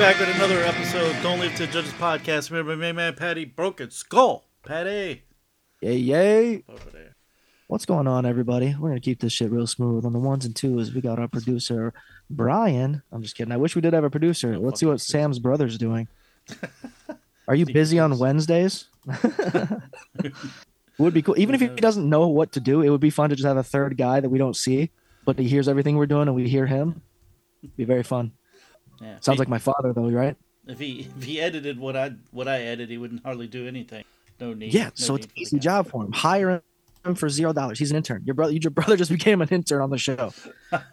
back with another episode. Don't leave to judges podcast. Remember, my man Patty Broken Skull. Patty Yay, yay. over there. What's going on, everybody? We're going to keep this shit real smooth. On the ones and twos, we got our producer, Brian. I'm just kidding. I wish we did have a producer. No Let's see what Sam's brother's doing. Are you busy on Wednesdays? would be cool. Even if he doesn't know what to do, it would be fun to just have a third guy that we don't see, but he hears everything we're doing and we hear him. Be very fun. Yeah. Sounds If like my father, though, right? if he if he edited what I what I edited, he wouldn't hardly do anything. No need. Yeah, no so it's an easy guy. job for him. Hire him for zero dollars. He's an intern. Your brother, your brother just became an intern on the show.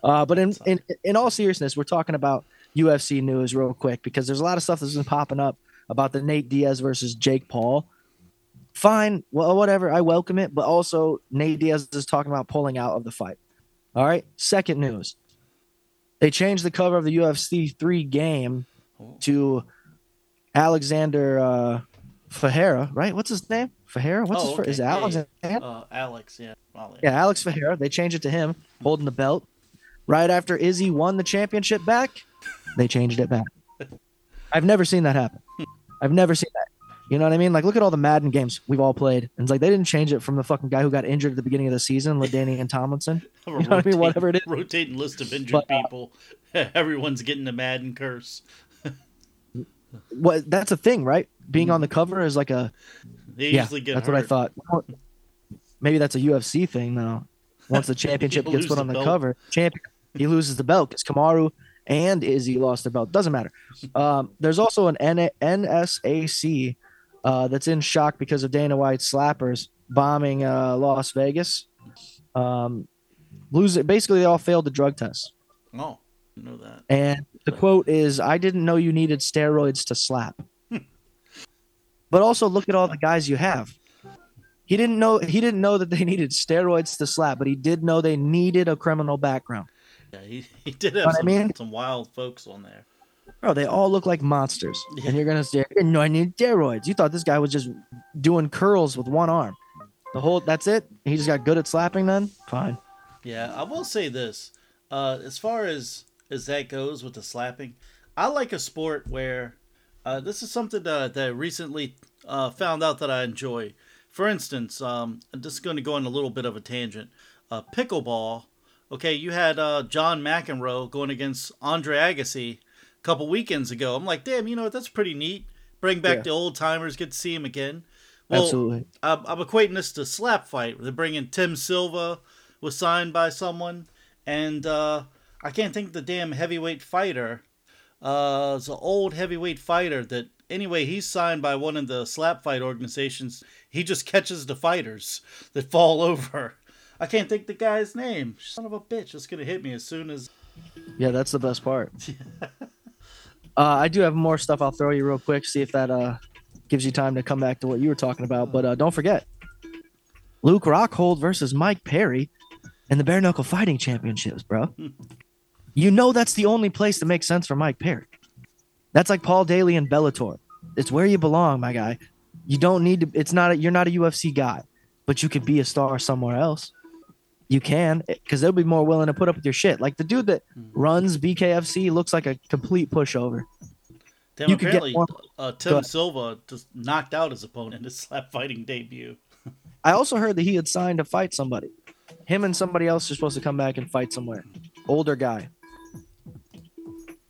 Uh, but in, in in all seriousness, we're talking about UFC news real quick because there's a lot of stuff that's been popping up about the Nate Diaz versus Jake Paul. Fine, well, whatever. I welcome it, but also Nate Diaz is talking about pulling out of the fight. All right. Second news, they changed the cover of the UFC three game to Alexander uh, Fajera, right? What's his name? Fajera? What's Oh, his first? okay. Is it Yeah? Uh, Alex, yeah. Molly. Yeah, Alex Fajera. They changed it to him holding the belt. Right after Izzy won the championship back, they changed it back. I've never seen that happen. I've never seen that. You know what I mean? Like, look at all the Madden games we've all played. And it's like they didn't change it from the fucking guy who got injured at the beginning of the season, LaDainian Tomlinson. Have You know what I mean? Whatever it is. Rotating list of injured But, uh, people. Everyone's getting the Madden curse. What? That's a thing, right? Being on the cover is like a They yeah. get That's hurt. what I thought. Maybe that's a UFC thing though. Once the championship gets put on the belt. cover, champion he loses the belt because Kamaru and Izzy lost the belt. Doesn't matter. Um, there's also an N- NSAC uh, that's in shock because of Dana White's slappers bombing uh, Las Vegas. Um, lose it. Basically, they all failed the drug test. Oh, I know that. And the quote is, "I didn't know you needed steroids to slap." but also look at all the guys you have. He didn't know he didn't know that they needed steroids to slap, but he did know they needed a criminal background. Yeah, he, he did have what I some, mean? some wild folks on there. Bro, they all look like monsters. And you're gonna say, I didn't I needed steroids. You thought this guy was just doing curls with one arm. The whole that's it? He just got good at slapping then? Fine. Yeah, I will say this. Uh, as far as as that goes with the slapping, I like a sport where uh, this is something that, that I recently uh, found out that I enjoy. For instance, um, I'm just going to go on a little bit of a tangent. Uh, pickleball. Okay, you had uh, John McEnroe going against Andre Agassi couple weekends ago. I'm like, damn, you know what? That's pretty neat. Bring back Yeah. the old timers, get to see him again. Well, Absolutely. I'm, I'm equating this to slap fight. They're bringing Tim Sylvia was signed by someone, and uh, I can't think the damn heavyweight fighter. Uh, it's an old heavyweight fighter that anyway he's signed by one of the slap fight organizations. He just catches the fighters that fall over. I can't think the guy's name. Son of a bitch, it's gonna hit me as soon as. Yeah, that's the best part. uh, I do have more stuff I'll throw you real quick, see if that uh, gives you time to come back to what you were talking about. But uh, don't forget Luke Rockhold versus Mike Perry in the Bare Knuckle Fighting Championships, bro. you know that's the only place that makes sense for Mike Perry. That's like Paul Daley and Bellator. It's where you belong, my guy. You don't need to. It's not. A, you're not a UFC guy, but you could be a star somewhere else. You can, because they'll be more willing to put up with your shit. Like the dude that runs BKFC looks like a complete pushover. Damn, You could get uh, Tim ahead. Sylvia just knocked out his opponent in his slap fighting debut. I also heard that he had signed to fight somebody. Him and somebody else are supposed to come back and fight somewhere. Older guy.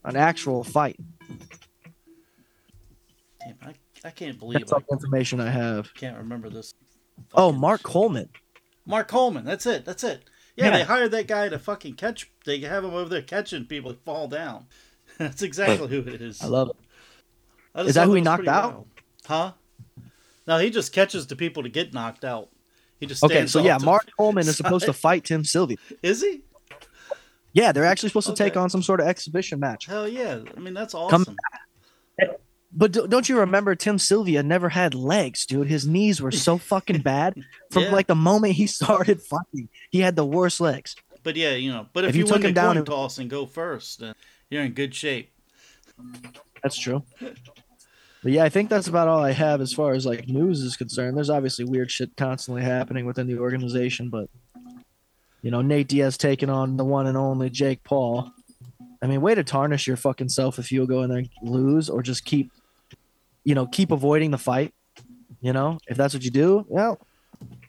An actual fight. Damn, I, I can't believe That's all the information I have. Can't remember this. Oh, Mark shit. Coleman. Mark Coleman. That's it. That's it. Yeah, Yeah. they hired that guy to fucking catch. They have him over there catching people that fall down. That's exactly who it is. I love it. I Is that who he knocked out? wild. Huh? No, he just catches the people to get knocked out. He just Okay, so yeah, Mark Coleman is supposed to fight Tim Sylvia. Is he? Yeah, they're actually supposed to take on some sort of exhibition match. Hell yeah! I mean, that's Come- awesome. But do- don't you remember Tim Sylvia never had legs, dude? His knees were so fucking bad from Yeah. like the moment he started fighting. He had the worst legs. But yeah, you know. But if, If you, you win took the him down coin and- toss and go first, then you're in good shape. That's true. But yeah, I think that's about all I have as far as like news is concerned. There's obviously weird shit constantly happening within the organization, but you know, Nate Diaz taking on the one and only Jake Paul. I mean, way to tarnish your fucking self if you go in there and lose, or just keep, you know, keep avoiding the fight. You know, if that's what you do, well,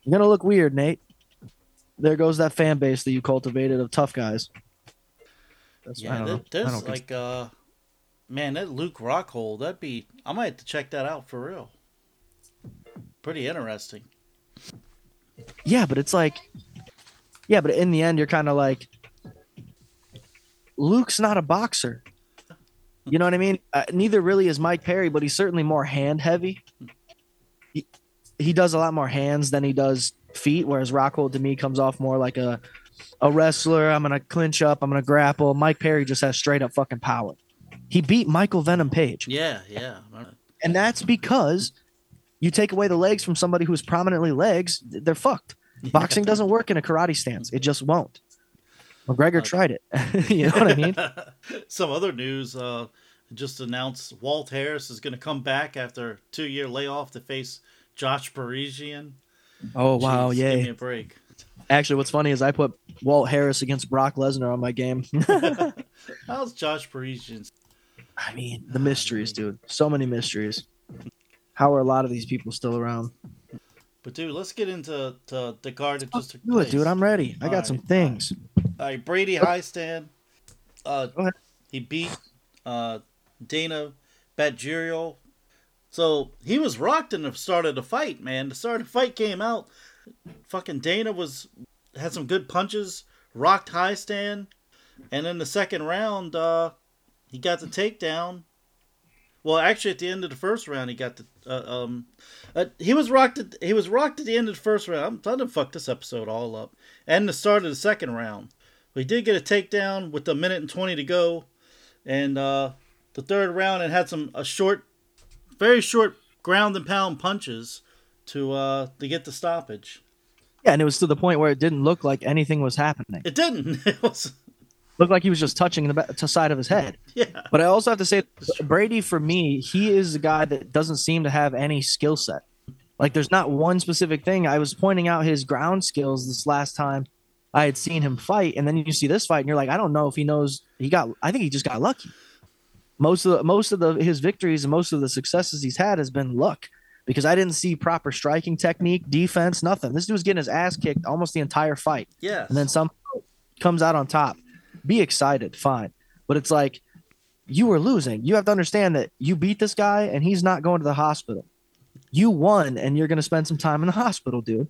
you're gonna look weird, Nate. There goes that fan base that you cultivated of tough guys. That's, Yeah, know. There's like uh, man, that Luke Rockhold, that'd be. I might have to check that out for real. Pretty interesting. Yeah, but it's like, yeah, but in the end, you're kind of like, Luke's not a boxer. You know what I mean? Uh, neither really is Mike Perry, but he's certainly more hand heavy. He, he does a lot more hands than he does feet, whereas Rockhold to me comes off more like a a wrestler. I'm gonna clinch up. I'm gonna grapple. Mike Perry just has straight up fucking power. He beat Michael Venom Page. Yeah, yeah. And that's because you take away the legs from somebody who's prominently legs, they're fucked. Boxing doesn't work in a karate stance. It just won't. McGregor tried it. you know what I mean? Some other news uh, just announced Walt Harris is going to come back after two year layoff to face Josh Parisian. Oh wow, Jeez, Give me a break. Actually, what's funny is I put Walt Harris against Brock Lesnar on my game. How's Josh Parisian? I mean, the mysteries, dude. So many mysteries. How are a lot of these people still around? But dude, let's get into to the card that just took Do it, dude. I'm ready. I got Alright, some things. All right, Brady Hiestand. Uh, he beat uh, Dana Batgerel. So he was rocked in the start of the fight, man. The start of the fight came out. Fucking Dana was had some good punches, rocked Hiestand, and in the second round, uh, he got the takedown. Well, actually, at the end of the first round, he got the uh, um, uh, he was rocked. At, he was rocked at the end of the first round. I'm trying to fuck this episode all up, and the start of the second round. We did get a takedown with a minute and twenty to go, and uh, the third round it had some a short, very short ground and pound punches to uh, to get the stoppage. Yeah, and it was to the point where it didn't look like anything was happening. It didn't. It was looked like he was just touching the to side of his head. yeah. But I also have to say, Brady for me, he is a guy that doesn't seem to have any skill set. Like there's not one specific thing. I was pointing out his ground skills this last time I had seen him fight, and then you see this fight, and you're like, I don't know if he knows. He got. I think he just got lucky. Most of the most of the his victories and most of the successes he's had has been luck because I didn't see proper striking technique, defense, nothing. This dude was getting his ass kicked almost the entire fight Yeah. and then some comes out on top. Be excited, fine. But it's like you were losing. You have to understand that you beat this guy and he's not going to the hospital. You won and you're going to spend some time in the hospital, dude.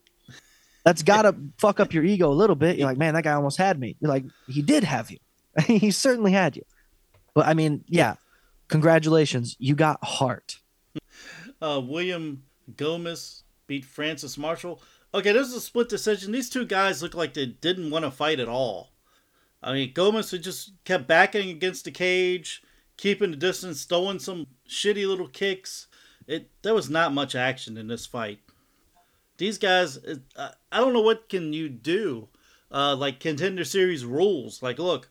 That's got to fuck up your ego a little bit. You're like, man, that guy almost had me. You're like, he did have you. he certainly had you. But I mean, yeah, congratulations. You got heart. uh, William Gomez beat Francis Marshall. Okay, this is a split decision. These two guys look like they didn't want to fight at all. I mean, Gomez had just kept backing against the cage, keeping the distance, throwing some shitty little kicks. It there was not much action in this fight. These guys, it, I I don't know what can you do, uh, like contender series rules. Like, look,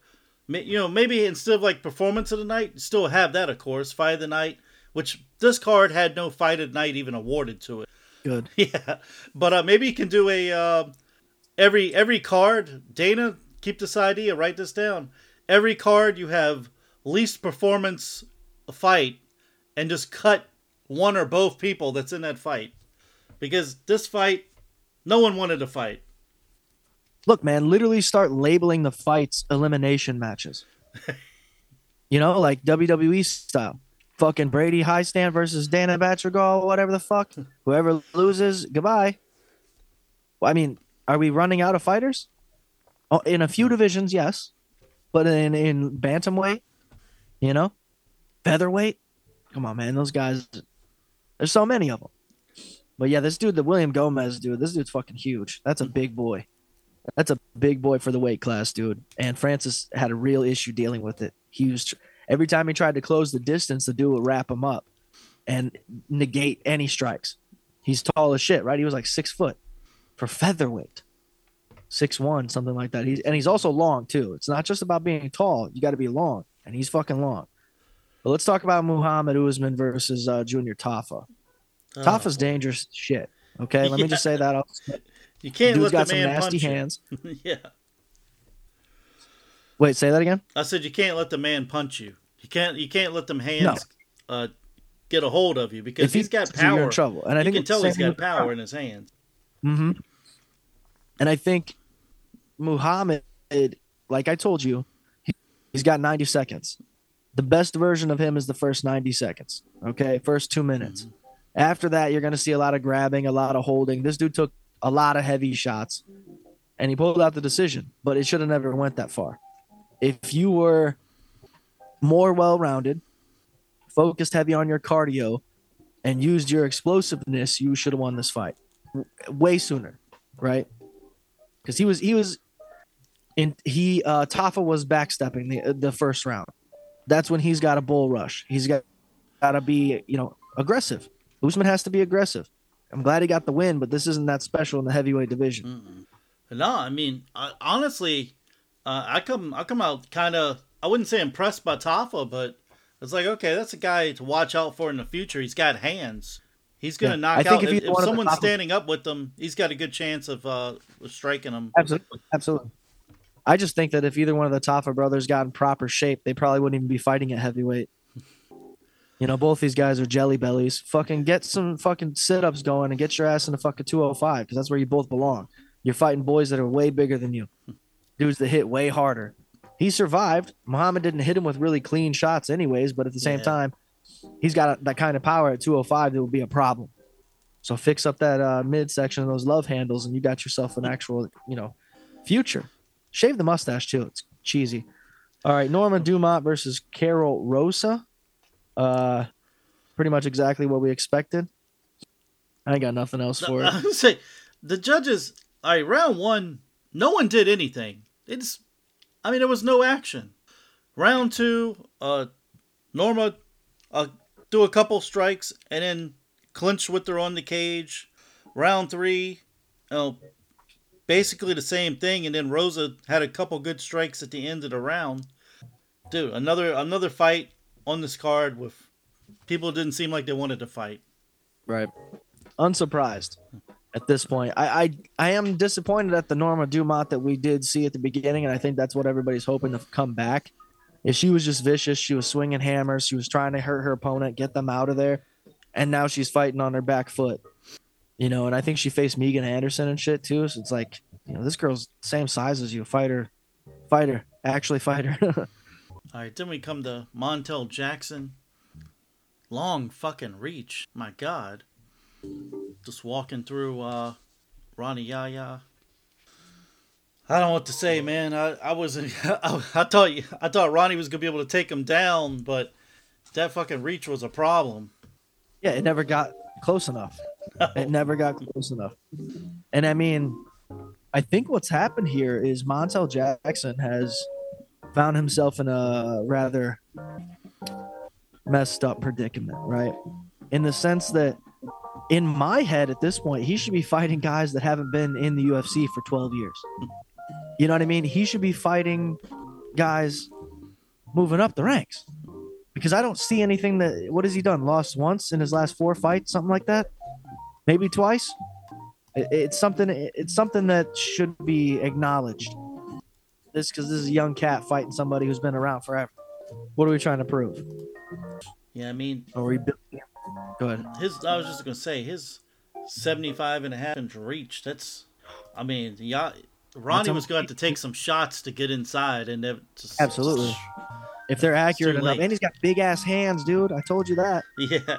ma- you know, maybe instead of like performance of the night, still have that, of course, fight of the night, which this card had no fight of the night even awarded to it. Good. Yeah, but uh, maybe you can do a uh, every every card. Dana, keep this idea. Write this down. Every card you have least performance fight, and just cut one or both people that's in that fight, because this fight, no one wanted to fight. Look, man, literally start labeling the fights elimination matches. you know, like WWE style. Fucking Brady Hiestand versus Dana Batgerel, whatever the fuck. Whoever loses, goodbye. Well, I mean, are we running out of fighters? Oh, in a few hmm. divisions, yes. But in, in bantamweight, you know, featherweight, come on, man, those guys, there's so many of them. But yeah, this dude, the William Gomez dude, this dude's fucking huge. That's a big boy. That's a big boy for the weight class, dude. And Francis had a real issue dealing with it. He was every time he tried to close the distance, the dude would wrap him up and negate any strikes. He's tall as shit, right? He was like six foot for featherweight, six one, something like that. He's and he's also long too. It's not just about being tall; you got to be long, and he's fucking long. But let's talk about Muhammad Usman versus uh, Junior Tafa. Oh, Tafa's dangerous shit. Okay, let me just say that. I'll, you can't dude's let got the some man nasty punch you. hands. yeah. Wait, say that again. I said you can't let the man punch you. You can't. You can't let them hands uh, get a hold of you because If he he's got you, you're power. in trouble. And I you think can tell he's got power in his hands. Mm-hmm. And I think Muhammad, like I told you, he, he's got 90 seconds. The best version of him is the first 90 seconds. Okay, first two minutes. After that, you're going to see a lot of grabbing, a lot of holding. This dude took a lot of heavy shots, and he pulled out the decision. But it should have never went that far. If you were more well-rounded, focused heavy on your cardio, and used your explosiveness, you should have won this fight way sooner, right? Because he was he was in he uh Tafa was backstepping the the first round. That's when he's got a bull rush. He's got got to be you know aggressive. Usman has to be aggressive. I'm glad he got the win, but this isn't that special in the heavyweight division. Mm-mm. No, I mean I, honestly, uh, I come I come out kind of I wouldn't say impressed by Tafa, but it's like okay, that's a guy to watch out for in the future. He's got hands. He's gonna Yeah. knock I think out if if, if one of the someone's standing up with him. He's got a good chance of uh, striking him. Absolutely, absolutely. I just think that if either one of the Tafa brothers got in proper shape, they probably wouldn't even be fighting at heavyweight. You know, both these guys are jelly bellies. Fucking get some fucking sit ups going and get your ass in the fucking 205 because that's where you both belong. You're fighting boys that are way bigger than you, dudes that hit way harder. He survived. Muhammad didn't hit him with really clean shots, anyways, but at the same Yeah. time, he's got a, that kind of power at 205 that would be a problem. So fix up that uh, midsection of those love handles, and you got yourself an actual, you know, future. Shave the mustache too. It's cheesy. All right, Norma Dumont versus Karol Rosa. Uh, pretty much exactly what we expected. I ain't got nothing else for it. say the judges. All right, round one, no one did anything. It's, I mean, there was no action. Round two, uh, Norma, uh, do a couple strikes and then clinch with her on the cage. Round three, you know, basically the same thing, and then Rosa had a couple good strikes at the end of the round. Dude, another another fight on this card with people didn't seem like they wanted to fight. Right. Unsurprised at this point. I, I I am disappointed at the Norma Dumont that we did see at the beginning, and I think that's what everybody's hoping to come back. If she was just vicious, she was swinging hammers, she was trying to hurt her opponent, get them out of there, and now she's fighting on her back foot. You know, and I think she faced Megan Anderson and shit too. So it's like, you know, this girl's same size as you. Fighter, fighter, actually fighter. All right, then we come to Montel Jackson. Long fucking reach. My God. Just walking through uh, Rani Yahya. I don't know what to say, man. I, I was I, I thought you- I thought Rani was gonna be able to take him down, but that fucking reach was a problem. Yeah, it never got close enough. It never got close enough. And I mean, I think what's happened here is Montel Jackson has found himself in a rather messed up predicament, right? In the sense that in my head at this point, he should be fighting guys that haven't been in the UFC for 12 years. You know what I mean? He should be fighting guys moving up the ranks because I don't see anything that. What has he done? Lost once in his last four fights, something like that, maybe twice. It- It's something. It's something that should be acknowledged. This because this is a young cat fighting somebody who's been around forever. What are we trying to prove? Yeah, I mean, Are we building? Go ahead. his I was just gonna say his 75 and a half inch reach. That's, I mean, yeah, Rani a- was going to take some shots to get inside, and it just Absolutely. If they're accurate enough, late. and he's got big ass hands, dude. I told you that. Yeah,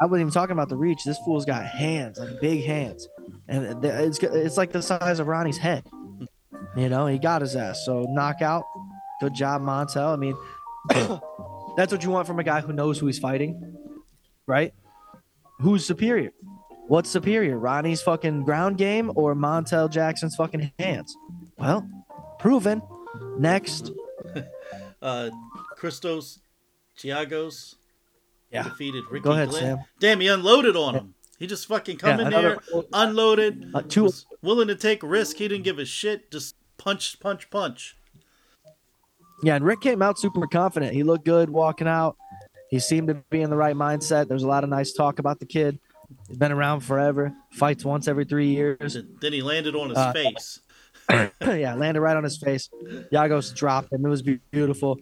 I wasn't even talking about the reach. This fool's got hands, like big hands, and it's it's like the size of Rani's head. You know, he got his ass. So knockout, good job, Montel. I mean, that's what you want from a guy who knows who he's fighting, right? Who's superior? What's superior, Rani's fucking ground game or Montel Jackson's fucking hands? Well, proven. Next, uh, Christos Giagos Yeah. defeated Ricky Go ahead, Glenn. Sam. Damn, he unloaded on him. He just fucking come Yeah, in another- there, unloaded, Uh, two- was willing to take risk. He didn't give a shit. Just punch, punch, punch. Yeah, and Rick came out super confident. He looked good walking out. He seemed to be in the right mindset. There's a lot of nice talk about the kid. He's been around forever. Fights once every three years. Then he landed on his Uh, face. yeah, landed right on his face. Giagos dropped him. It was beautiful.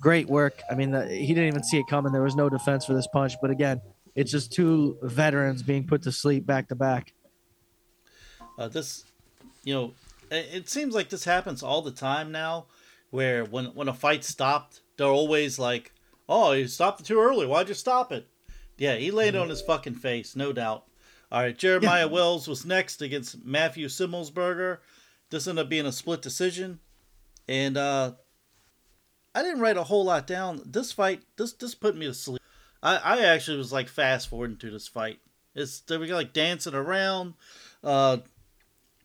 Great work. I mean, the, he didn't even see it coming. There was no defense for this punch. But again, it's just two veterans being put to sleep back to back. Uh, this, you know, it, it seems like this happens all the time now, where when when a fight stopped, they're always like, "Oh, you stopped it too early. Why'd you stop it?" Yeah, he laid on his fucking face, no doubt. All right, Jeremiah Wells was next against Matthew Semelsberger. This ended up being a split decision, and uh, I didn't write a whole lot down. This fight, this this put me to sleep. I, I actually was like fast forwarding through this fight. It's they were like dancing around. Uh,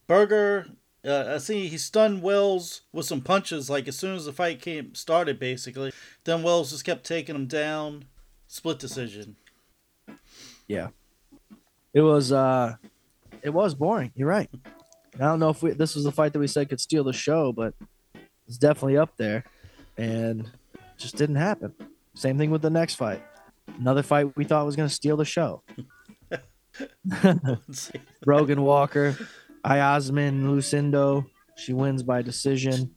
Berger, uh, I see he stunned Wells with some punches. Like as soon as the fight came started, basically, then Wells just kept taking him down. Split decision. Yeah, it was. uh It was boring. You're right. I don't know if we, this was the fight that we said could steal the show, but it's definitely up there, and just didn't happen. Same thing with the next fight. Another fight we thought was going to steal the show. Brogan Walker, Iasmin Lucindo. She wins by decision.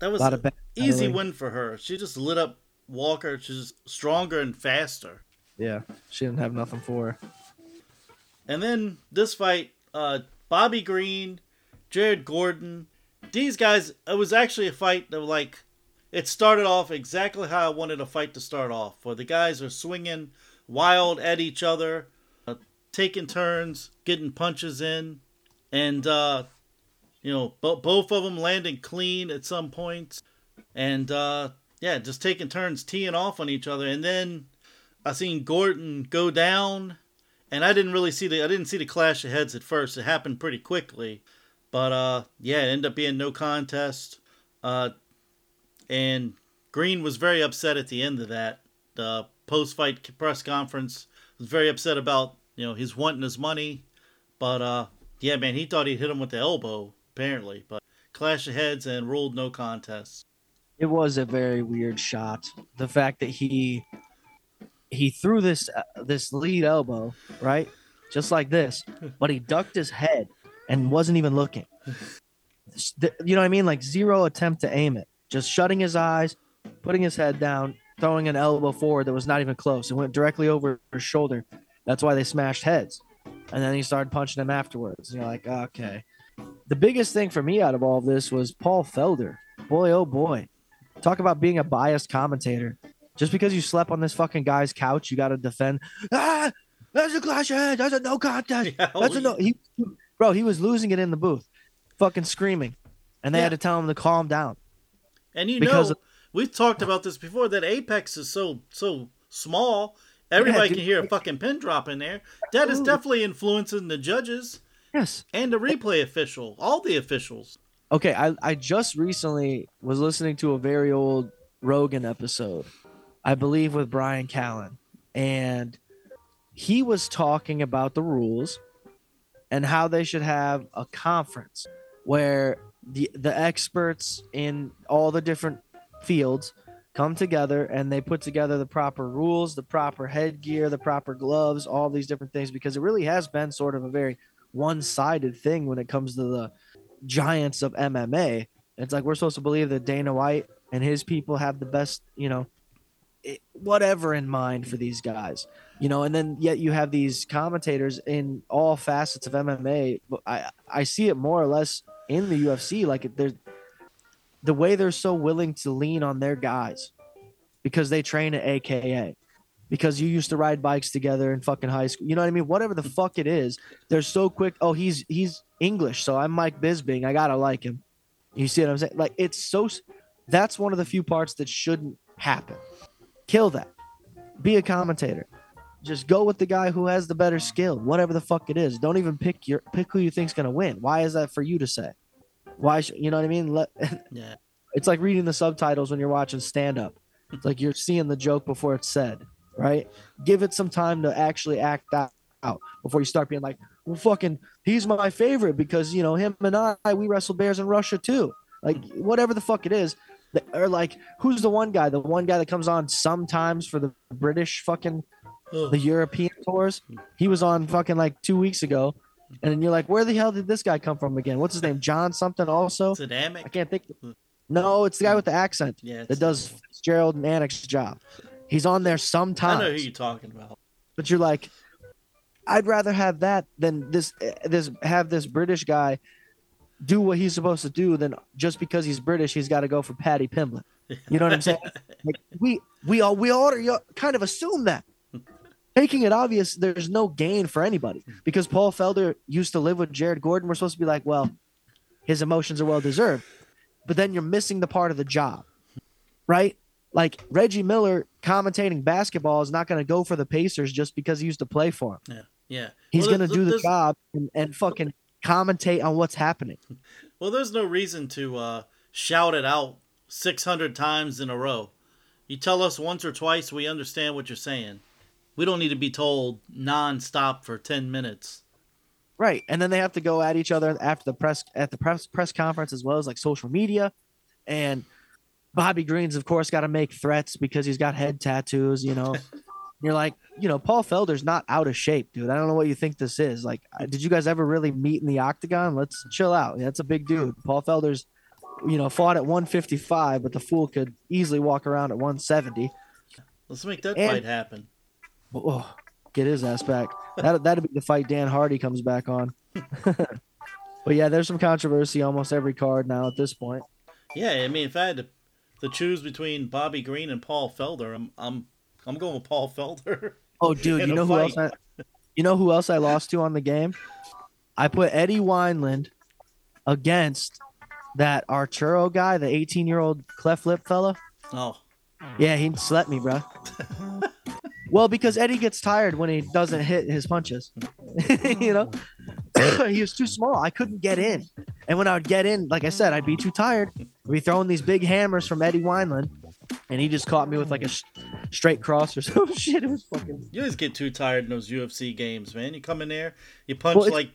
That was an easy win for her. She just lit up Walker. She's stronger and faster. Yeah, she didn't have nothing for her. And then this fight, uh, Bobby Green, Jared Gordon, these guys. It was actually a fight that like it started off exactly how I wanted a fight to start off. Where the guys are swinging wild at each other, uh, taking turns, getting punches in, and uh, you know bo- both of them landing clean at some points, and uh, yeah, just taking turns teeing off on each other. And then I seen Gordon go down and I didn't really see the I didn't see the clash of heads at first. It happened pretty quickly, but uh, yeah, it ended up being no contest. Uh, and Green was very upset at the end of that. The post-fight press conference was very upset about you know he's wanting his money, but uh, yeah, man, he thought he'd hit him with the elbow apparently, but clash of heads and ruled no contest. It was a very weird shot. The fact that he he threw this uh, this lead elbow right, just like this, but he ducked his head and wasn't even looking. You know what I mean? Like zero attempt to aim it, just shutting his eyes, putting his head down, throwing an elbow forward that was not even close. It went directly over his shoulder. That's why they smashed heads. And then he started punching him afterwards. You're like, okay. The biggest thing for me out of all of this was Paul Felder. Boy, oh boy. Talk about being a biased commentator. Just because you slept on this fucking guy's couch, you got to defend. Ah, that's a clash of heads. That's a no contest. Yeah, That's a no. He, bro, he was losing it in the booth, fucking screaming, and they Yeah. had to tell him to calm down. And you know, we've talked about this before that Apex is so so small. Everybody dude. can hear a fucking pin drop in there. That is definitely influencing the judges Yes. and the replay official, all the officials. Okay, I, I just recently was listening to a very old Rogan episode, I believe with Brian Callen, and he was talking about the rules and how they should have a conference where the the experts in all the different fields come together and they put together the proper rules, the proper headgear, the proper gloves, all these different things because it really has been sort of a very one-sided thing when it comes to the giants of MMA. It's like we're supposed to believe that Dana White and his people have the best, you know, it, whatever in mind for these guys, you know. And then yet you have these commentators in all facets of MMA. I I see it more or less in the UFC. Like there's the way they're so willing to lean on their guys because they train at AKA. Because you used to ride bikes together in fucking high school, you know what I mean. Whatever the fuck it is, they're so quick. Oh, he's he's English, so I'm Mike Bisping. I gotta like him. You see what I'm saying? Like it's so. That's one of the few parts that shouldn't happen. Kill that. Be a commentator. Just go with the guy who has the better skill, whatever the fuck it is. Don't even pick your pick who you think's gonna win. Why is that for you to say? Why? Sh- you know what I mean? Let, Yeah. it's like reading the subtitles when you're watching stand up. It's like you're seeing the joke before it's said, right? Give it some time to actually act that out before you start being like, well, fucking, he's my favorite because, you know, him and I, we wrestled bears in Russia too. Like, whatever the fuck it is. Or like, who's the one guy? The one guy that comes on sometimes for the British fucking, Ugh. the European tours. He was on fucking like two weeks ago and then you're like, where the hell did this guy come from again? What's his name? John something also. I can't think. No, it's the guy with the accent Yeah, that does Gerald and job. He's on there sometimes. I know who you're talking about. but you're like i'd rather have that than this eh, this have this british guy do what he's supposed to do then just because he's british he's got to go for Paddy pimblett. You know what i'm saying? Like we we all we already kind of assume that. Making it obvious there's no gain for anybody. Because paul felder used to live with jared gordon we're supposed to be like well his emotions are well deserved. But then you're missing the part of the job right? Like reggie miller commentating basketball is not going to go for the pacers just because he used to play for them Yeah. yeah. He's Well, gonna do the job and, and fucking commentate on what's happening. Well, there's no reason to uh, shout it out 600 times in a row. You tell us once or twice, we understand what you're saying. We don't need to be told non-stop for 10 minutes. Right. And then they have to go at each other after the press at the press press conference as well as like social media. And Bobby Green's of course got to make threats because he's got head tattoos, you know. You're like, you know, Paul Felder's not out of shape, dude. I don't know what you think this is. Like, did you guys ever really meet in the octagon? Let's chill out. That's a big dude. Paul Felder's, you know, fought at 155, but the fool could easily walk around at 170. Let's make that And- fight happen. Oh, get his ass back. That that'd be the fight Dan Hardy comes back on. but yeah, there's some controversy almost every card now at this point. Yeah, I mean, if I had to, to choose between Bobby Green and Paul Felder, I'm I'm I'm going with Paul Felder. Oh, dude, you know who else? I, you know who else I lost to on the game? I put Eddie Wineland against that Arturo guy, the 18 year old cleft lip fella. oh, Yeah, he slept me, bro. well, because Eddie gets tired when he doesn't hit his punches. you know, he was too small. I couldn't get in. And when I would get in, like I said, I'd be too tired. I'd be throwing these big hammers from Eddie Wineland, and he just caught me with like a sh- straight cross or some shit. It was fucking. you always get too tired in those UFC games, man. You come in there, you punch Well, like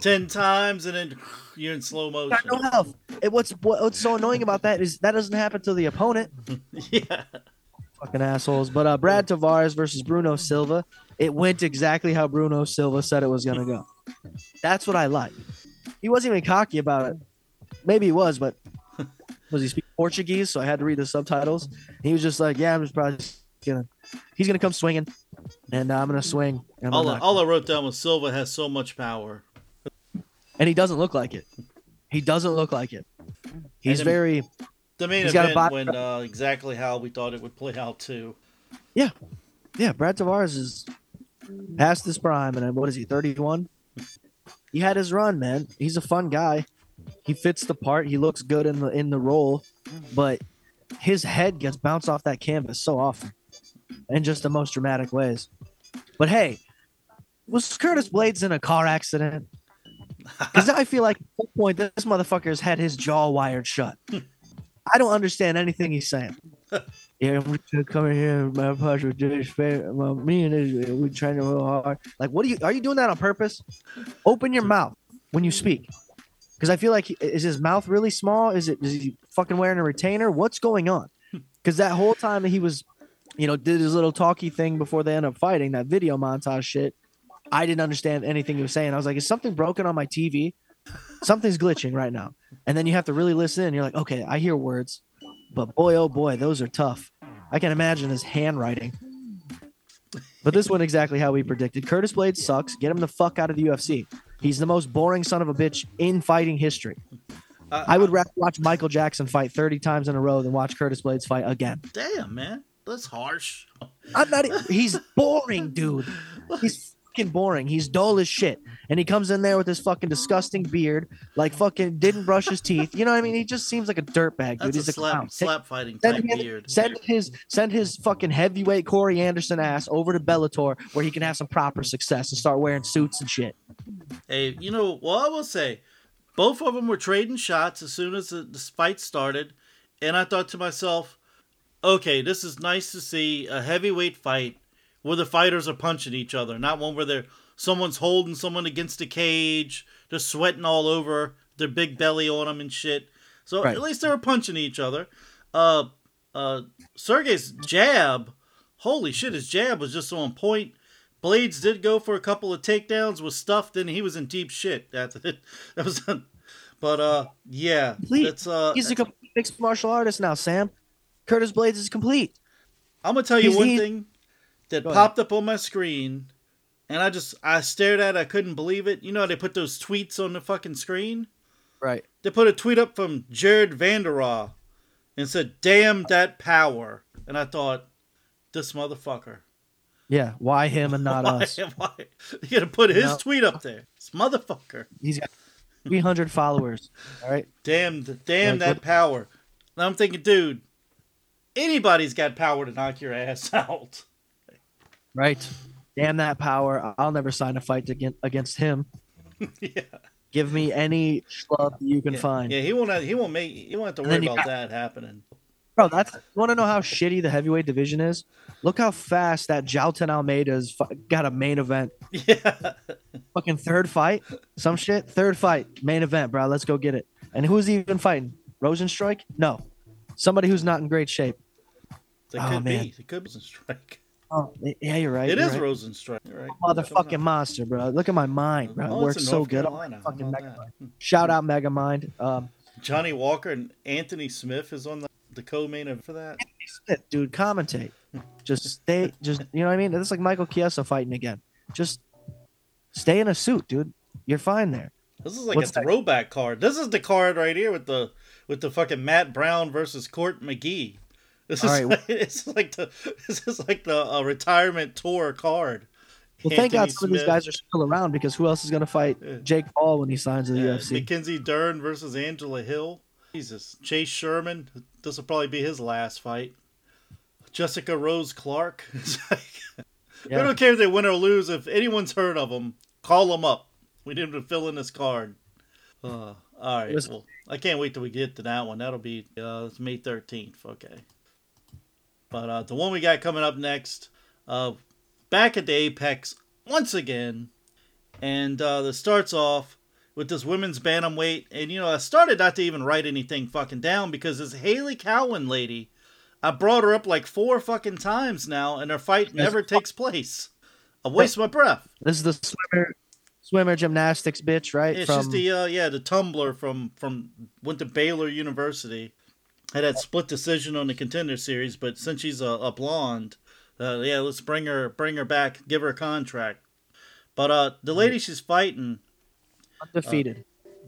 10 times, and then you're in slow motion. No health. It, what's what, what's so annoying about that is that doesn't happen to the opponent. yeah. Fucking assholes. But uh, Brad Tavares versus Bruno Silva, it went exactly how Bruno Silva said it was gonna go. That's what I like. He wasn't even cocky about it. Maybe he was, but was he speak Portuguese? So I had to read the subtitles. He was just like, "Yeah, I'm just probably just gonna. He's gonna come swinging, and uh, I'm gonna swing." And, I'm All, gonna I, all I wrote down was Silva has so much power. and he doesn't look like it. He doesn't look like it. He's very The main He's got went uh, exactly how we thought it would play out too. Yeah, yeah. Brad Tavares is past his prime, and what is he? Thirty-one. He had his run, man. He's a fun guy. He fits the part. He looks good in the in the role, but his head gets bounced off that canvas so often, in just the most dramatic ways. But hey, was Curtis Blaydes in a car accident? Because I feel like at some point this motherfucker's had his jaw wired shut. I don't understand anything he's saying. Yeah, we should come in here, my partner fa- well, me and this, we trying to real hard. Like, what are you? Are you doing that on purpose? Open your mouth when you speak, because I feel like he- is his mouth really small? Is it? Is he fucking wearing a retainer? What's going on? Hmm. Because that whole time that he was, you know, did his little talky thing before they end up fighting that video montage shit. I didn't understand anything he was saying. I was like, is something broken on my TV? Something's glitching right now. And then you have to really listen. And you're like, okay, I hear words, but boy, oh boy, those are tough. I can imagine his handwriting. But this went exactly how we predicted. Curtis Blaydes sucks. Get him the fuck out of the UFC. He's the most boring son of a bitch in fighting history. Uh, I would rather watch Michael Jackson fight 30 times in a row than watch Curtis Blaydes fight again. Damn, man, that's harsh. I'm not. He's boring, dude. He's fucking boring. He's dull as shit, and he comes in there with his fucking disgusting beard, like fucking didn't brush his teeth. You know what I mean? He just seems like a dirtbag, dude. That's He's a a clown. slap slap fighting Send type him- beard. Send his send his fucking heavyweight Corey Anderson ass over to Bellator where he can have some proper success and start wearing suits and shit. Hey, you know, well, I will say, both of them were trading shots as soon as the, the fight started, and I thought to myself, okay, this is nice to see a heavyweight fight where the fighters are punching each other, not one where they're someone's holding someone against the cage, they're sweating all over their big belly on them and shit. So Right. at least they were punching each other. Uh, uh, Sergey's jab, holy shit, his jab was just on point. Blaydes did go for a couple of takedowns, was stuffed, and he was in deep shit. That's it. That was, but uh, yeah, Complete. it's uh, He's a complete mixed martial artist now, Sam. Curtis Blaydes is complete. I'm gonna tell you he's- one thing that Go ahead. popped up on my screen, and I just I stared at, it, I couldn't believe it. You know how they put those tweets on the fucking screen? Right. They put a tweet up from Jared Vanderaa and said, "Damn that power," and I thought, this motherfucker. Yeah. Why him and not why, us? why? You gotta put his No. tweet up there. This motherfucker. He's got 300 followers. All right. Damn, the, damn Like, that what- power. And I'm thinking, dude, anybody's got power to knock your ass out. Right. Damn that power. I'll never sign a fight against against him. yeah, Give me any schlub you can yeah. find. Yeah, he won't. Have, he won't make. He won't have to And worry about got- that happening. Bro, that's you want to know how shitty the heavyweight division is? Look how fast that Jailton Almeida's got a main event. Yeah, Fucking third fight, some shit. Third fight, main event, bro. Let's go get it. And who's he even fighting? Rozenstruik? No, somebody who's not in great shape. it Oh, could man. be. It could be Rozenstruik. Oh, yeah, you're right. It you're is right. Rozenstruik. You're right. motherfucking monster, bro. Look at my mind, bro. It Oh, it's works so North good. Carolina. Fucking Megamind. Shout out Megamind. Um, Johnny Walker and Anthony Smith is on the, the co-main event for that. Smith, dude, commentate. Just stay. Just you know what I mean. It's like Michael Chiesa fighting again. Just stay in a suit, dude. You're fine there. This is like What's a that? throwback card. This is the card right here with the with the fucking Matt Brown versus Court McGee. This is All right. like, it's like the this is like the uh, retirement tour card. Well, thank God Anthony some of these guys are still around because who else is going to fight. Jake Paul when he signs to the Yeah, UFC? Mackenzie Dern versus Angela Hill. Jesus. Chase Sherman. This will probably be his last fight. Jessica Rose Clark. We Yeah. don't care if they win or lose. If anyone's heard of them, call them up. We need them to fill in this card. Uh, all right. Well, I can't wait till we get to that one. That'll be uh, May 13th. Okay. But uh, the one we got coming up next, uh, back at the Apex once again, and uh, this starts off with this women's bantamweight, and you know I started not to even write anything fucking down because this Haley Cowan lady, I brought her up like four fucking times now, and her fight never takes place. I waste my breath. This is the swimmer, swimmer gymnastics bitch, right? It's From just the uh, yeah the tumbler from from went to Baylor University, had that split decision on the contender series, but since she's a, a blonde, uh, yeah, let's bring her bring her back, give her a contract. But uh, the lady she's fighting, undefeated.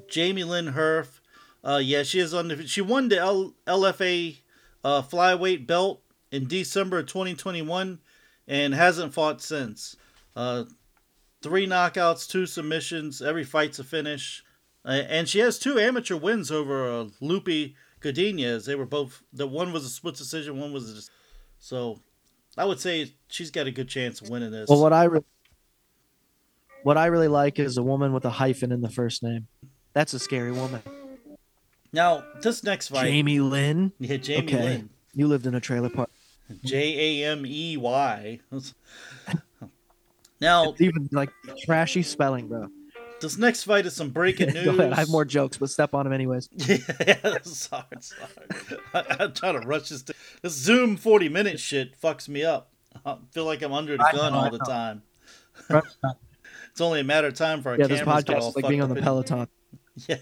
Jamie Lynn Herf, uh, yeah, she is the she won the L, LFA uh, flyweight belt in December of 2021 and hasn't fought since. Uh, three knockouts, two submissions, every fight's a finish. Uh, and she has two amateur wins over uh, Lupe Godinez. They were both the one was a split decision, one was a, so I would say she's got a good chance of winning this. well, what I re- what I really like is a woman with a hyphen in the first name. That's a scary woman. now this next fight, Jamie Lynn. yeah, Jamie okay. Lynn. You lived in a trailer park. J A M E Y. Now, It's even like trashy spelling, bro. This next fight is some breaking news. Go ahead. I have more jokes, but step on them anyways. Yeah, sorry, sorry. I, I'm trying to rush this. This Zoom 40 minute shit fucks me up. I feel like I'm under the I gun know, all I the know. time. It's only a matter of time for our this cameras to get podcast all is like being on the Peloton. Yeah.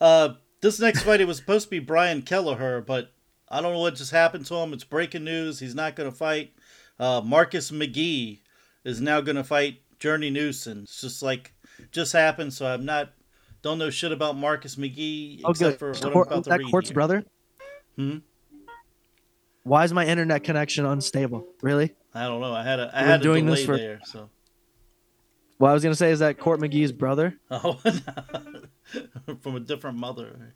Uh, this next fight, it was supposed to be Brian Kelleher, but I don't know what just happened to him. It's breaking news. He's not going to fight. Uh, Marcus McGee is now going to fight Journey Newson. It's just like, just happened, so I'm not, don't know shit about Marcus McGee Oh, except for what I'm about to that read Court's here. brother. Hmm? Why is my internet connection unstable? Really? I don't know. I had a, I We've had a doing delay this for- there, so. What I was gonna say is that Court McGee's brother. Oh, from a different mother.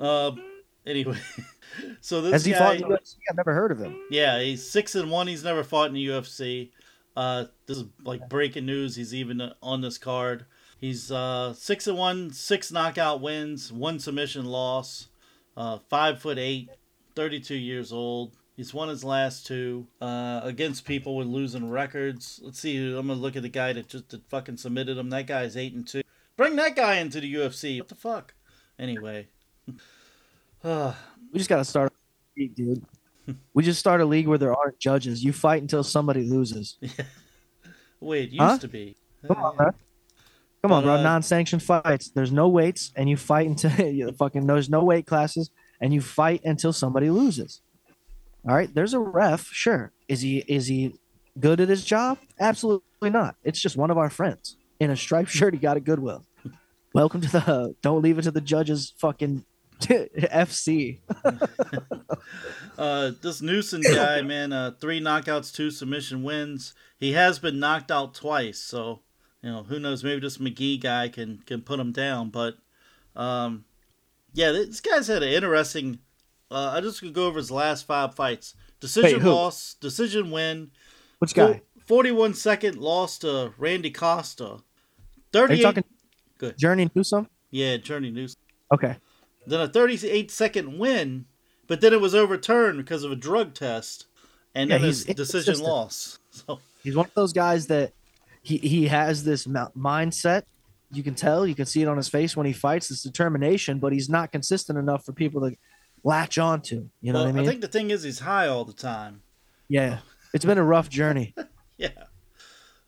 Um. Anyway, so this Has he fought in the UFC? I've never heard of him. yeah, he's six and one. He's never fought in the UFC. Uh, this is like breaking news. He's even on this card. He's uh six and one, six knockout wins, one submission loss. Uh, five foot eight, 32 years old. He's won his last two uh, against people with losing records. Let's see. I'm gonna look at the guy that just that fucking submitted him. That guy's eight and two. Bring that guy into the UFC. What the fuck? Anyway. Uh, We just gotta start dude. We just start a league where there aren't judges. You fight until somebody loses. way it used Huh? to be. Come on, bro. Come on, bro. uh, Non-sanctioned fights. There's no weights, and you fight until you fucking. There's no weight classes, and you fight until somebody loses. All right. There's a ref. Sure. Is he is he good at his job? Absolutely not. It's just one of our friends in a striped shirt. He got a Goodwill. Welcome to the. Don't leave it to the judges. Fucking FC. Uh, this Newson guy, man, uh, three knockouts, two submission wins. He has been knocked out twice, so you know who knows. Maybe this McGhee guy can can put him down. But um, yeah, this guy's had an interesting. Uh, I just could go over his last five fights: decision who? loss, decision win, Which guy? forty-one second loss to Randy Costa, thirty-eight. talking? Good. Journey Newson. Yeah, Journey Newson. Okay. Then a 38 second win, but then it was overturned because of a drug test, and Yeah, then he's a decision loss. So He's one of those guys that he he has this mindset. You can tell, you can see it on his face when he fights. This determination, but he's not consistent enough for people to latch onto. You know well, what I mean? I think the thing is he's high all the time. yeah, it's been a rough journey. Yeah.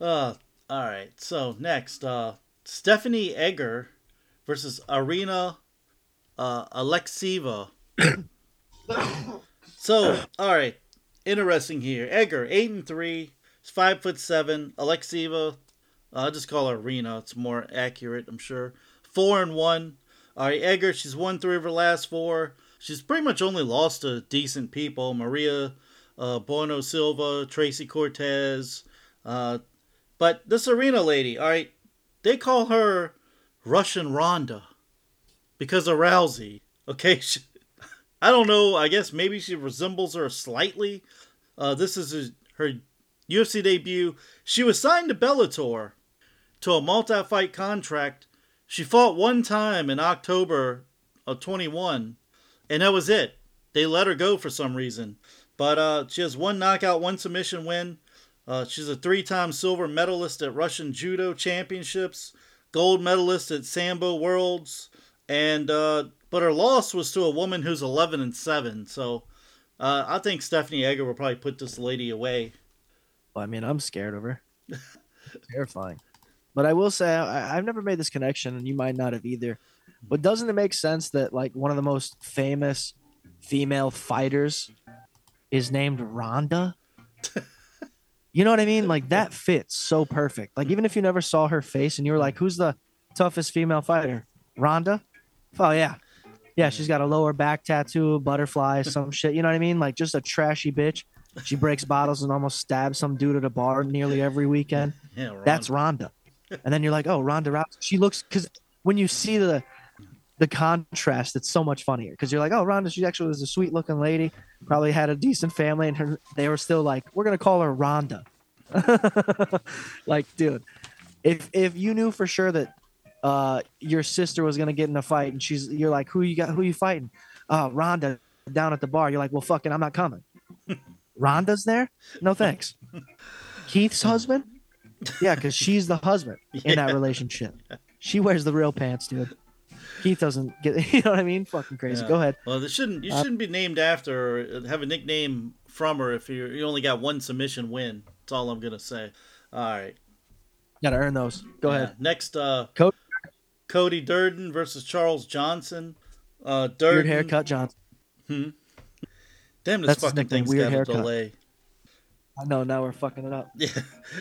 Uh, all right. So next, uh, Stephanie Egger versus Arena uh, Alekseeva. so, all right. Interesting here. Egger, eight and three. Five foot seven. Alekseeva, I'll just call her Rena. It's more accurate, I'm sure. Four and one. All right, Egger, she's won three of her last four. She's pretty much only lost to decent people. Maria uh, Bueno Silva, Tracy Cortez. Uh, but this Arena lady, all right, they call her Russian Ronda because of Rousey. Okay, she, I don't know. I guess maybe she resembles her slightly. Uh, this is her- UFC debut. She was signed to Bellator to a multi-fight contract. She fought one time in October of 21, and that was it. They let her go for some reason. But uh, she has one knockout, one submission win. Uh, she's a three-time silver medalist at Russian Judo Championships, gold medalist at Sambo Worlds, and uh, but her loss was to a woman who's 11 and seven. So uh, I think Stephanie Egger will probably put this lady away. Well, I mean, I'm scared of her. Terrifying. But I will say, I, I've never made this connection, and you might not have either. But doesn't it make sense that like one of the most famous female fighters is named Rhonda? you know what I mean? Like that fits so perfect. Like even if you never saw her face and you were like, "Who's the toughest female fighter?" Rhonda. Oh yeah, yeah. She's got a lower back tattoo, butterfly, some shit. You know what I mean? Like just a trashy bitch. She breaks bottles and almost stabs some dude at a bar nearly every weekend. Yeah, That's Rhonda. And then you're like, oh, Ronda Rousey. She looks because when you see the the contrast, it's so much funnier because you're like, oh, Rhonda, she actually was a sweet looking lady, probably had a decent family, and her they were still like, we're gonna call her Rhonda. like, dude, if if you knew for sure that uh your sister was gonna get in a fight and she's you're like, who you got who you fighting? Uh Rhonda down at the bar. You're like, well fucking I'm not coming. Rhonda's there? No thanks. Keith's husband? Yeah, because she's the husband in that relationship. She wears the real pants, dude. Keith doesn't get you know what I mean? Fucking crazy. Yeah. Go ahead. Well, this shouldn't you Uh, shouldn't be named after or have a nickname from her if you you only got one submission win. That's all I'm gonna say. All right. Gotta earn those. Go Yeah. ahead. Next, uh, Cody- Cody Durden versus Charles Johnson. Uh, Weird Durden. haircut, John. Damn, this That's fucking thing's weird got a delay. I know now we're fucking it up. Yeah,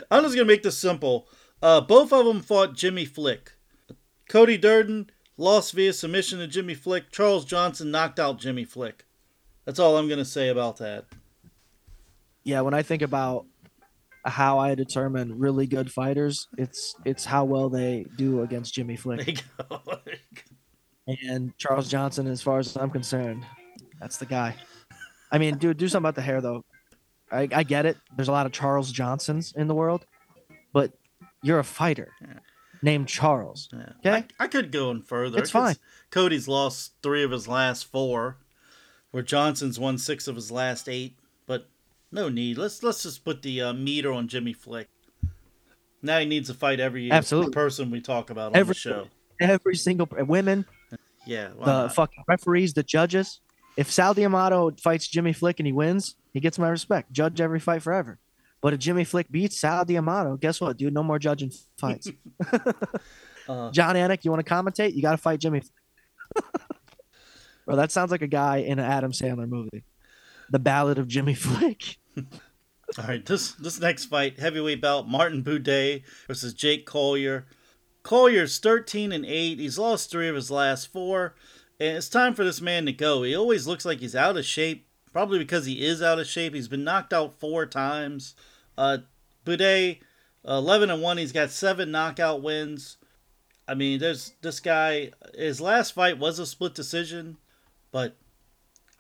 I'm just gonna make this simple. Uh, both of them fought Jimmy Flick. Cody Durden lost via submission to Jimmy Flick. Charles Johnson knocked out Jimmy Flick. That's all I'm gonna say about that. Yeah, when I think about how I determine really good fighters, it's it's how well they do against Jimmy Flick. And Charles Johnson, as far as I'm concerned, that's the guy. I mean, dude, do something about the hair though. I, I get it. There's a lot of Charles Johnsons in the world, but you're a fighter Yeah. named Charles. Yeah. Okay. I, I could go in further. It's fine. Cody's lost three of his last four, where Johnson's won six of his last eight. No need. Let's let's just put the uh, meter on Jimmy Flick. Now he needs to fight every Absolutely. person we talk about on Every- the show. Every single women, Yeah. the not? fucking referees, the judges. If Sal D'Amato fights Jimmy Flick and he wins, he gets my respect. Judge every fight forever. But if Jimmy Flick beats Sal D'Amato, guess what, dude? No more judging fights. Uh, Jon Anik, you want to commentate? You got to fight Jimmy. Bro, that sounds like a guy in an Adam Sandler movie. The Ballad of Jimmy Flick. all right, this this next fight, heavyweight bout, Martin Buday versus Jake Collier. Collier's 13 and 8. He's lost three of his last four. And it's time for this man to go. He always looks like he's out of shape, probably because he is out of shape. He's been knocked out four times. Uh, Buday, 11 and 1. He's got seven knockout wins. I mean, there's this guy. His last fight was a split decision, but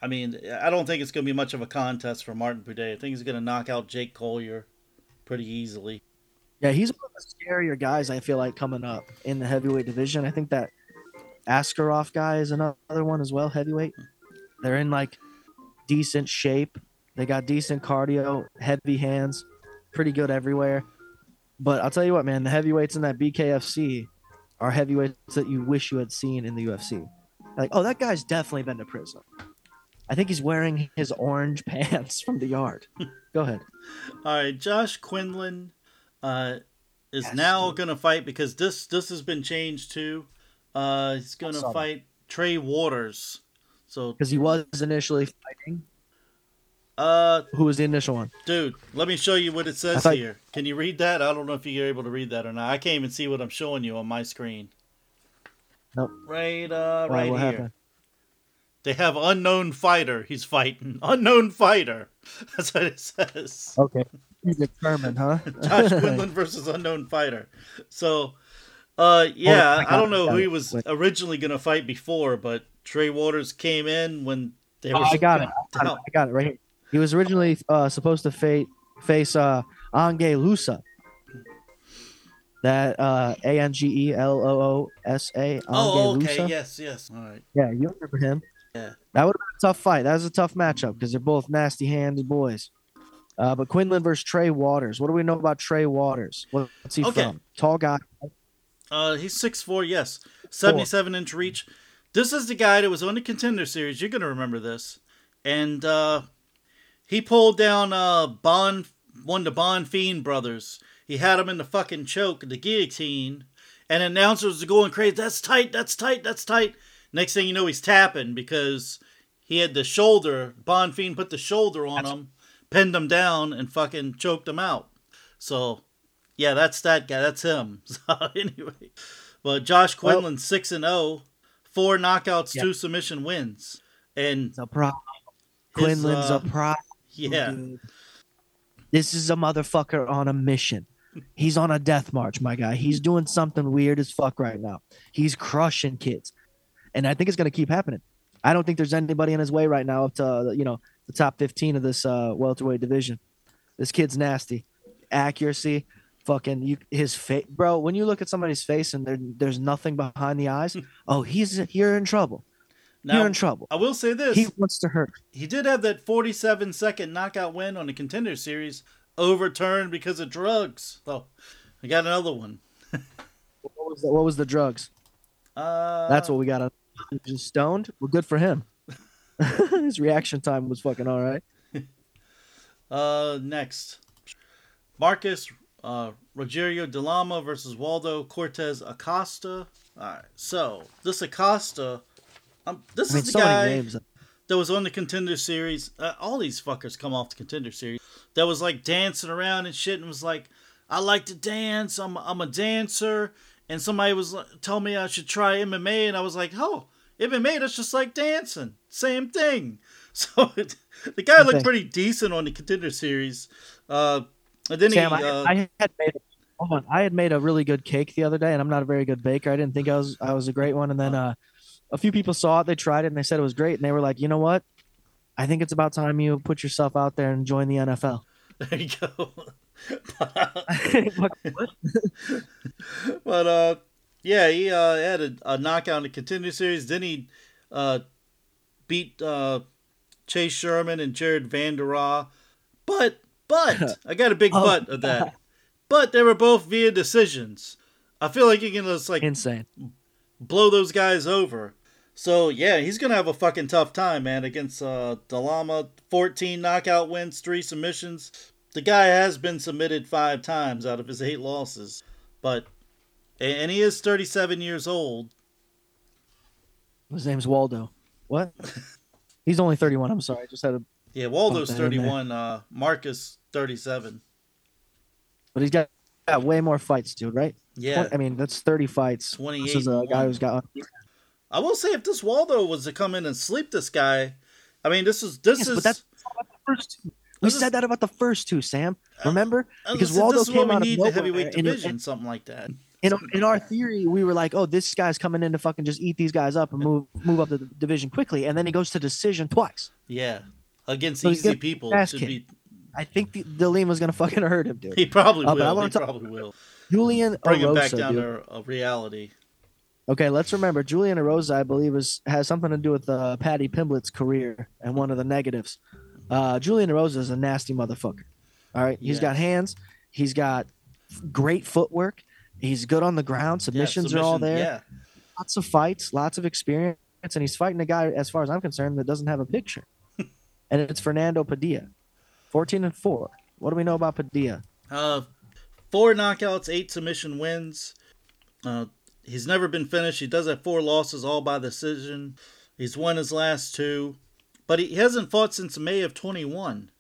I mean, I don't think it's going to be much of a contest for Martin Buday. I think he's going to knock out Jake Collier pretty easily. Yeah, he's one of the scarier guys I feel like coming up in the heavyweight division. I think that Askarov guy is another one as well, heavyweight. They're in like decent shape. They got decent cardio, heavy hands, pretty good everywhere. But I'll tell you what, man, the heavyweights in that BKFC are heavyweights that you wish you had seen in the UFC. Like, oh, that guy's definitely been to prison. I think he's wearing his orange pants from the yard. Go ahead. All right, Josh Quinlan uh, is Yes, now going to fight because this this has been changed too. Uh, he's going to saw that. fight Trey Waters. So, Because he was initially fighting. uh, Who was the initial one? dude, let me show you what it says thought- here. Can you read that? I don't know if you're able to read that or not. I can't even see what I'm showing you on my screen. Nope. Right, uh, right here. happened? They have unknown fighter. He's fighting unknown fighter. That's what it says. Okay. He's determined, huh? Josh Quinlan versus unknown fighter. So, uh, yeah, I I, don't know who he was Wait. originally going to fight before, but Trey Waters came in when they Oh, were. I got it. I got it. I got it right here. He was originally uh, supposed to fa- face uh, Ange Loosa. That uh, A N G E L O O S A. Oh, okay. Loosa. Yes, yes. All right. Yeah, you remember him. Yeah. That would have been a tough fight. That was a tough matchup because they're both nasty handed boys. Uh, but Quinlan versus Trey Waters. What do we know about Trey Waters? What's he Okay. from? Tall guy. Uh, he's six four. Yes, seventy-seven inch reach. This is the guy that was on the contender series. You're gonna remember this, and uh, he pulled down uh Bond, one of the Bonfim brothers. He had him in the fucking choke, the guillotine, and announcers are going crazy. That's tight. That's tight. That's tight. Next thing you know, he's tapping because he had the shoulder. Bonfim put the shoulder on him, pinned him down, and fucking choked him out. So yeah, that's that guy. That's him. So anyway, but Josh Well- Quinlan six and zero, four knockouts, Yeah. two submission wins, and It's a problem. Quinlan's uh, a problem. yeah, dude. This is a motherfucker on a mission. He's on a death march, my guy. He's doing something weird as fuck right now. He's crushing kids. And I think it's going to keep happening. I don't think there's anybody in his way right now up to, you know, the top 15 of this uh, welterweight division. This kid's nasty. Accuracy, fucking you his face, bro, when you look at somebody's face and there, there's nothing behind the eyes, oh, he's you're in trouble. now you're in trouble. I will say this: He wants to hurt. He did have that forty-seven second knockout win on the contender series, overturned because of drugs. Oh, I got another one. What was the, what was the drugs? Uh, That's what we got. Just stoned. Well, good for him. His reaction time was fucking all right. Uh, next, Marcus uh, Rogerio de Lima versus Waldo Cortes-Acosta. All right, so this Acosta, um, this I mean, is the so guy names. that was on the contender series. Uh, all these fuckers come off the contender series. That was like dancing around and shit, and was like, "I like to dance. I'm I'm a dancer." And somebody was like- told me I should try MMA, and I was like, "Oh, MMA, that's just like dancing, same thing." So the guy looked pretty decent on the contender series. Uh, and then Sam, he, I, uh, I had made. Hold on, I had made a really good cake the other day, and I'm not a very good baker. I didn't think I was I was a great one, and then uh, a few people saw it, they tried it, and they said it was great, and they were like, you know what? I think it's about time you put yourself out there and join the NFL. there you go. But uh, yeah, he uh, had a, a knockout in the contender series. Then he uh, beat uh, Chase Sherman and Jared van Vanderaa. But but I got a big Oh. but of that. But they were both via decisions. I feel like you can just like Insane. blow those guys over. So yeah, he's gonna have a fucking tough time, man, against uh de Lima. Fourteen knockout wins, three submissions. The guy has been submitted five times out of his eight losses, but and he is 37 years old. His name's Waldo. What? He's only 31. I'm sorry. I just had a. Yeah, Waldo's Bump that in there. 31. Uh, Marcus 37. But he's got, got way more fights, dude. Right? Yeah, Twen- I mean, that's 30 fights. 28 This is a guy who's got. I will say if this Waldo was to come in and sleep this guy, I mean this is this Yes, is but that's the first two. We said that about the first two, Sam. Remember? I Because gonna Waldo came out of the nowhere, heavyweight and- division, something like that. in, in our theory, we were like, "Oh, this guy's coming in to fucking just eat these guys up and move move up the division quickly," and then he goes to decision twice. Yeah, against So easy people should be. I think the, Dillian was gonna fucking hurt him, dude. He probably Uh, but I will. wanna talk- probably will. Julian Bring him back down dude. to reality. Okay, let's remember Julian Erosa, I believe, is has something to do with uh, Paddy Pimblett's career and one of the negatives. Uh, Julian Erosa is a nasty motherfucker. All right, he's got hands, he's got great footwork, he's good on the ground. Yeah, Submissions are all there. Yeah, Lots of fights, lots of experience, and he's fighting a guy, as far as I'm concerned, that doesn't have a picture. and it's Fernando Padilla, fourteen and four. What do we know about Padilla? uh, four knockouts, eight submission wins. Uh, he's never been finished. He does have four losses, all by decision. He's won his last two, but he hasn't fought since May of 21.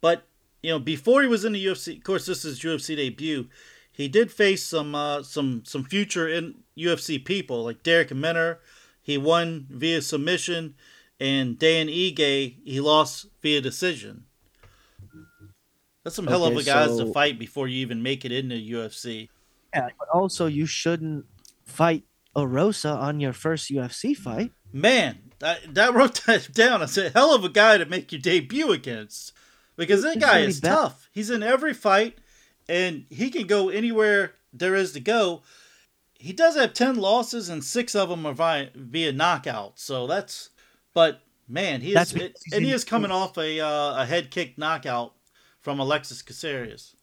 But you know, before he was in the UFC, of course, this is UFC debut. He did face some uh, some some future in UFC people like Darrick Minner. He won via submission, and Dan Ige he lost via decision. That's some hell of a guys so- to fight before you even make it into UFC. Yeah, but also you shouldn't fight Erosa on your first UFC fight. Man, that, that wrote that down. I said, hell of a guy to make your debut against. Because that He's guy is bad. tough. He's in every fight, and he can go anywhere there is to go. He does have 10 losses, and six of them are via, via knockout. So that's, but man, he is, he's and he is coming off a, uh, a head kick knockout from Alexis Caceres.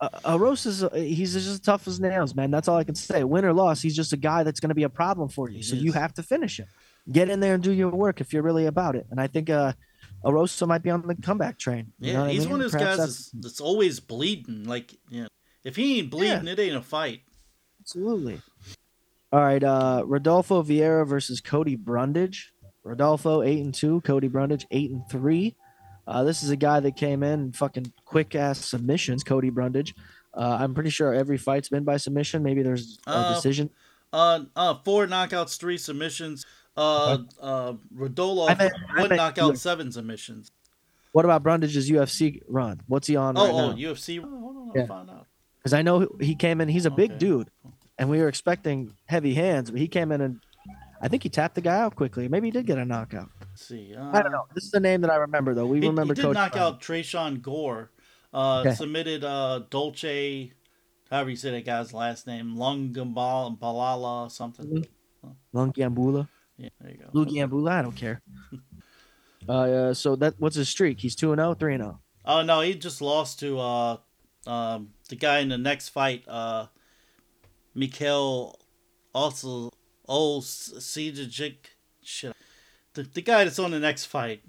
Uh, Erosa's uh, he's just as tough as nails, man. That's all I can say. Win or loss, he's just a guy that's going to be a problem for you. He so you have to finish him. Get in there and do your work if you're really about it. And I think uh, Erosa might be on the comeback train. You know Yeah, what I he's mean? one of those Perhaps guys that's- that's, always bleeding. Like, you know, if he ain't bleeding, it ain't a fight. Absolutely. All right, uh Rodolfo Vieira versus Cody Brundage. Rodolfo eight and two, Cody Brundage eight and three. Uh, this is a guy that came in fucking quick ass submissions. Cody Brundage. Uh, I'm pretty sure every fight's been by submission. Maybe there's a Uh, decision. Uh, uh, four knockouts, three submissions. Uh, uh, Rodolfo, I meant- I one meant knockout, UFC. seven submissions. What about Brundage's UFC run? What's he on Oh, right oh, now? UFC. Oh, hold on, I'll Yeah. find out. Because I know he came in. He's a big Okay. dude, and we were expecting heavy hands, but he came in and I think he tapped the guy out quickly. Maybe he did get a knockout. Let's see. Uh, I don't know. This is the name that I remember though. We He, remember he did Coach knock Brown. out Tresean Gore. Uh, Okay. submitted uh, Dolce, however you say that guy's last name, Lungambala, Balala, something. Lungiambula. Yeah, there you go. Lugiambula. I don't care. uh, uh, so that what's his streak? He's 2 0, 3 0. Oh no, he just lost to uh, um, the guy in the next fight, uh, Mikhail also oh Sijajic shit. The, the guy that's on the next fight,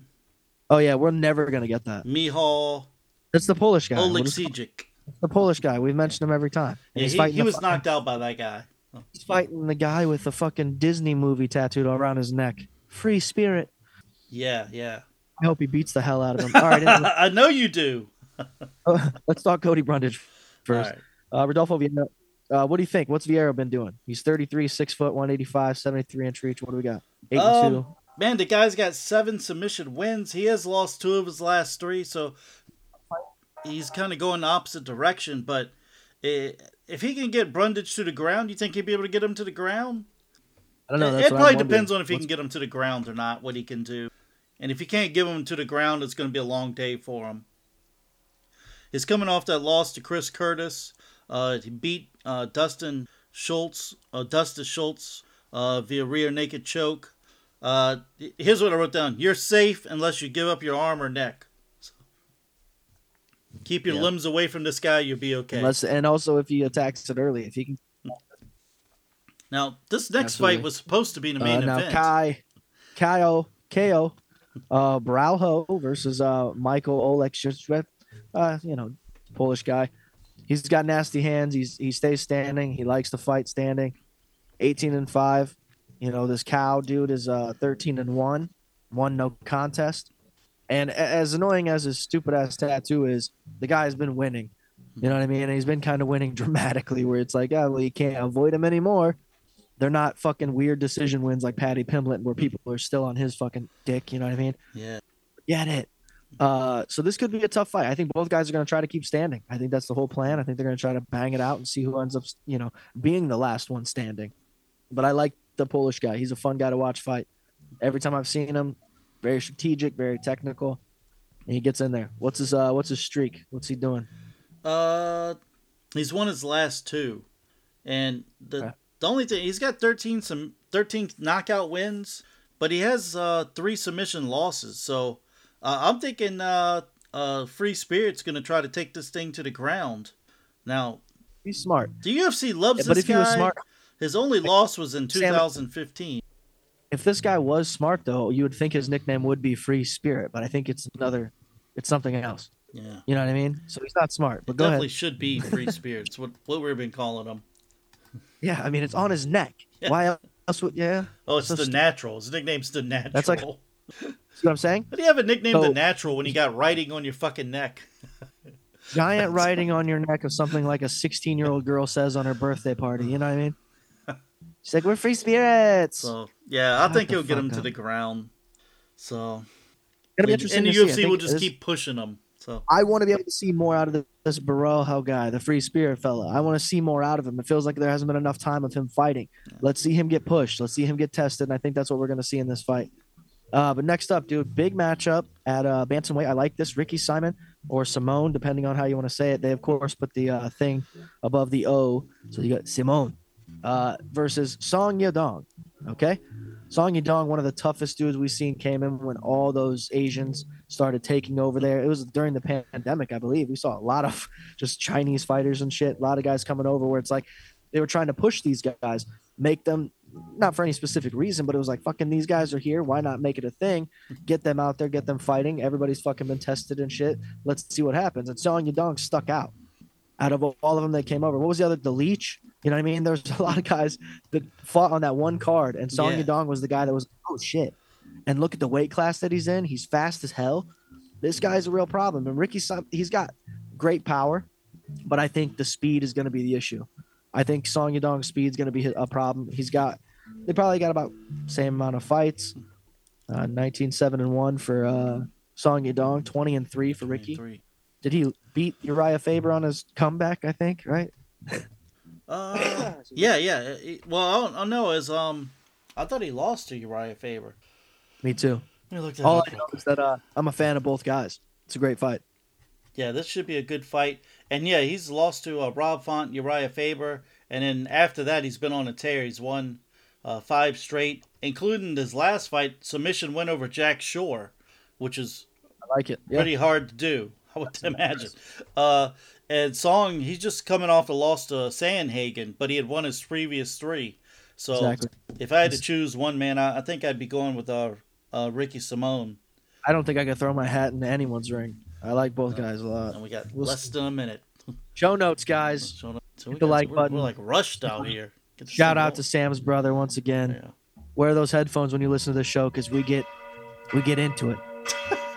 Oh yeah, we're never gonna get that. Mihal That's the Polish guy. We'll Oleksijic. the Polish guy. We've mentioned him every time. And Yeah, he, he was fucking- knocked out by that guy. He's fighting the guy with the fucking Disney movie tattooed all around his neck. Free spirit. Yeah, yeah. I hope he beats the hell out of him. All right, anyway, I know you do. let's talk Cody Brundage first. Right. Uh, Rodolfo Vieira. Uh, what do you think? What's Vieira been doing? He's 33, 6 foot, 185, 73 inch reach. What do we got? 8 and Um, 2. Man, the guy's got seven submission wins. He has lost two of his last three, so he's kind of going the opposite direction. But eh, if he can get Brundage to the ground, you think he'd be able to get him to the ground? I don't know. it probably depends on if he What's- can get him to the ground or not, what he can do. And if he can't give him to the ground, it's going to be a long day for him. He's coming off that loss to Chris Curtis. Uh, he beat uh, Dustin Schultz, uh, Dustin Schultz uh, via rear naked choke. Uh, here's what I wrote down: You're safe unless you give up your arm or neck. Keep your Yeah. limbs away from this guy. You'll be okay. Unless, and also if he attacks it early, if he can. now, this next Absolutely. fight was supposed to be the Uh, main now event. Kai, Kyo, Ko, uh, Borralho versus uh Michael Oleksiejczuk. uh, you know, Polish guy. He's got nasty hands. He's he stays standing. He likes to fight standing. 18 and five. You know, this cow dude is uh 13 and one, one no contest. And as annoying as his stupid ass tattoo is, the guy has been winning. You know what I mean? And he's been kind of winning dramatically, where it's like, oh, well, you can't avoid him anymore. They're not fucking weird decision wins like Paddy Pimblett, where people are still on his fucking dick. You know what I mean? Yeah. Get it. Uh, so this could be a tough fight. I think both guys are going to try to keep standing. I think that's the whole plan. I think they're going to try to bang it out and see who ends up, you know, being the last one standing. But I like the Polish guy. He's a fun guy to watch fight. Every time I've seen him, very strategic, very technical, and he gets in there. What's his uh What's his streak? What's he doing? Uh, he's won his last two, and the Okay. the only thing he's got thirteen some thirteen knockout wins, but he has uh three submission losses. So uh, I'm thinking uh uh Free Spirit's gonna try to take this thing to the ground. Now He's smart. the UFC loves Yeah, but this guy. was smart, His only loss was in Sam- 2015. If this guy was smart though, you would think his nickname would be Free Spirit, but I think it's another, it's something else. Yeah. You know what I mean? So he's not smart. But It go definitely ahead. should be Free Spirits. What what we've been calling him. Yeah, I mean it's on his neck. Yeah. Why else would? Yeah, Oh, it's So the st- natural. His nickname's the natural. That's like- see what I'm saying? How do you have a nickname the natural when you got writing on your fucking neck? Giant writing on your neck of something like a 16 year old girl says on her birthday party. You know what I mean? She's like, "We're free spirits." So yeah, I Shut think the he'll get him to up. the ground. So be and, interesting and the to see. I UFC think will just this- keep pushing him. So I want to be able to see more out of the- this Borralho guy, the free spirit fella. I want to see more out of him. It feels like there hasn't been enough time of him fighting. Let's see him get pushed. Let's see him get tested. And I think that's what we're going to see in this fight. Uh, but next up, dude, big matchup at uh, bantamweight. I like this. Ricky Simon or Simone, depending on how you want to say it. They of course put the uh, thing above the O, so you got Simone uh, versus Song Yadong. Okay, Song Yadong, one of the toughest dudes we've seen, came in when all those Asians started taking over there. It was during the pandemic, I believe. We saw a lot of just Chinese fighters and shit. A lot of guys coming over where it's like they were trying to push these guys, make them not for any specific reason, but it was like fucking these guys are here. Why not make it a thing? Get them out there, get them fighting. Everybody's fucking been tested and shit. Let's see what happens. And Song Yadong stuck out. Out of all of them that came over, what was the other? The Leech. You know what I mean? There's a lot of guys that fought on that one card, and Song Yeah. Yadong was the guy that was oh shit. And look at the weight class that he's in. He's fast as hell. This guy's a real problem. And Ricky, he's got great power, but I think the speed is going to be the issue. I think Song Yadong's speed is going to be a problem. He's got, they probably got about same amount of fights. Uh, 19 7 and 1 for uh, Song Yadong, 20 and 3 for Ricky. 23. Did he beat Urijah Faber on his comeback? I think, right? Uh, yeah, yeah. Well, I don't, I don't know. Is um, I thought he lost to Urijah Faber. Me too. Me All I know is that uh, I'm a fan of both guys. It's a great fight. Yeah, this should be a good fight. And yeah, he's lost to uh, Rob Font, Urijah Faber, and then after that, he's been on a tear. He's won uh, five straight, including his last fight submission win over Jack Shore, which is I like it. Yeah. pretty hard to do. I would imagine. Uh, and Song, he's just coming off a loss to Sandhagen, but he had won his previous three. So Exactly. if I had to choose one man, I, I think I'd be going with uh, uh, Ricky Simone. I don't think I could throw my hat in anyone's ring. I like both guys a lot. And we got We'll less than a minute. Show notes, guys. So we Hit the got- like we're, button. We're like rushed out here. Shout thing out to Sam's brother once again. going. Yeah. Wear those headphones when you listen to the show because we get we get into it.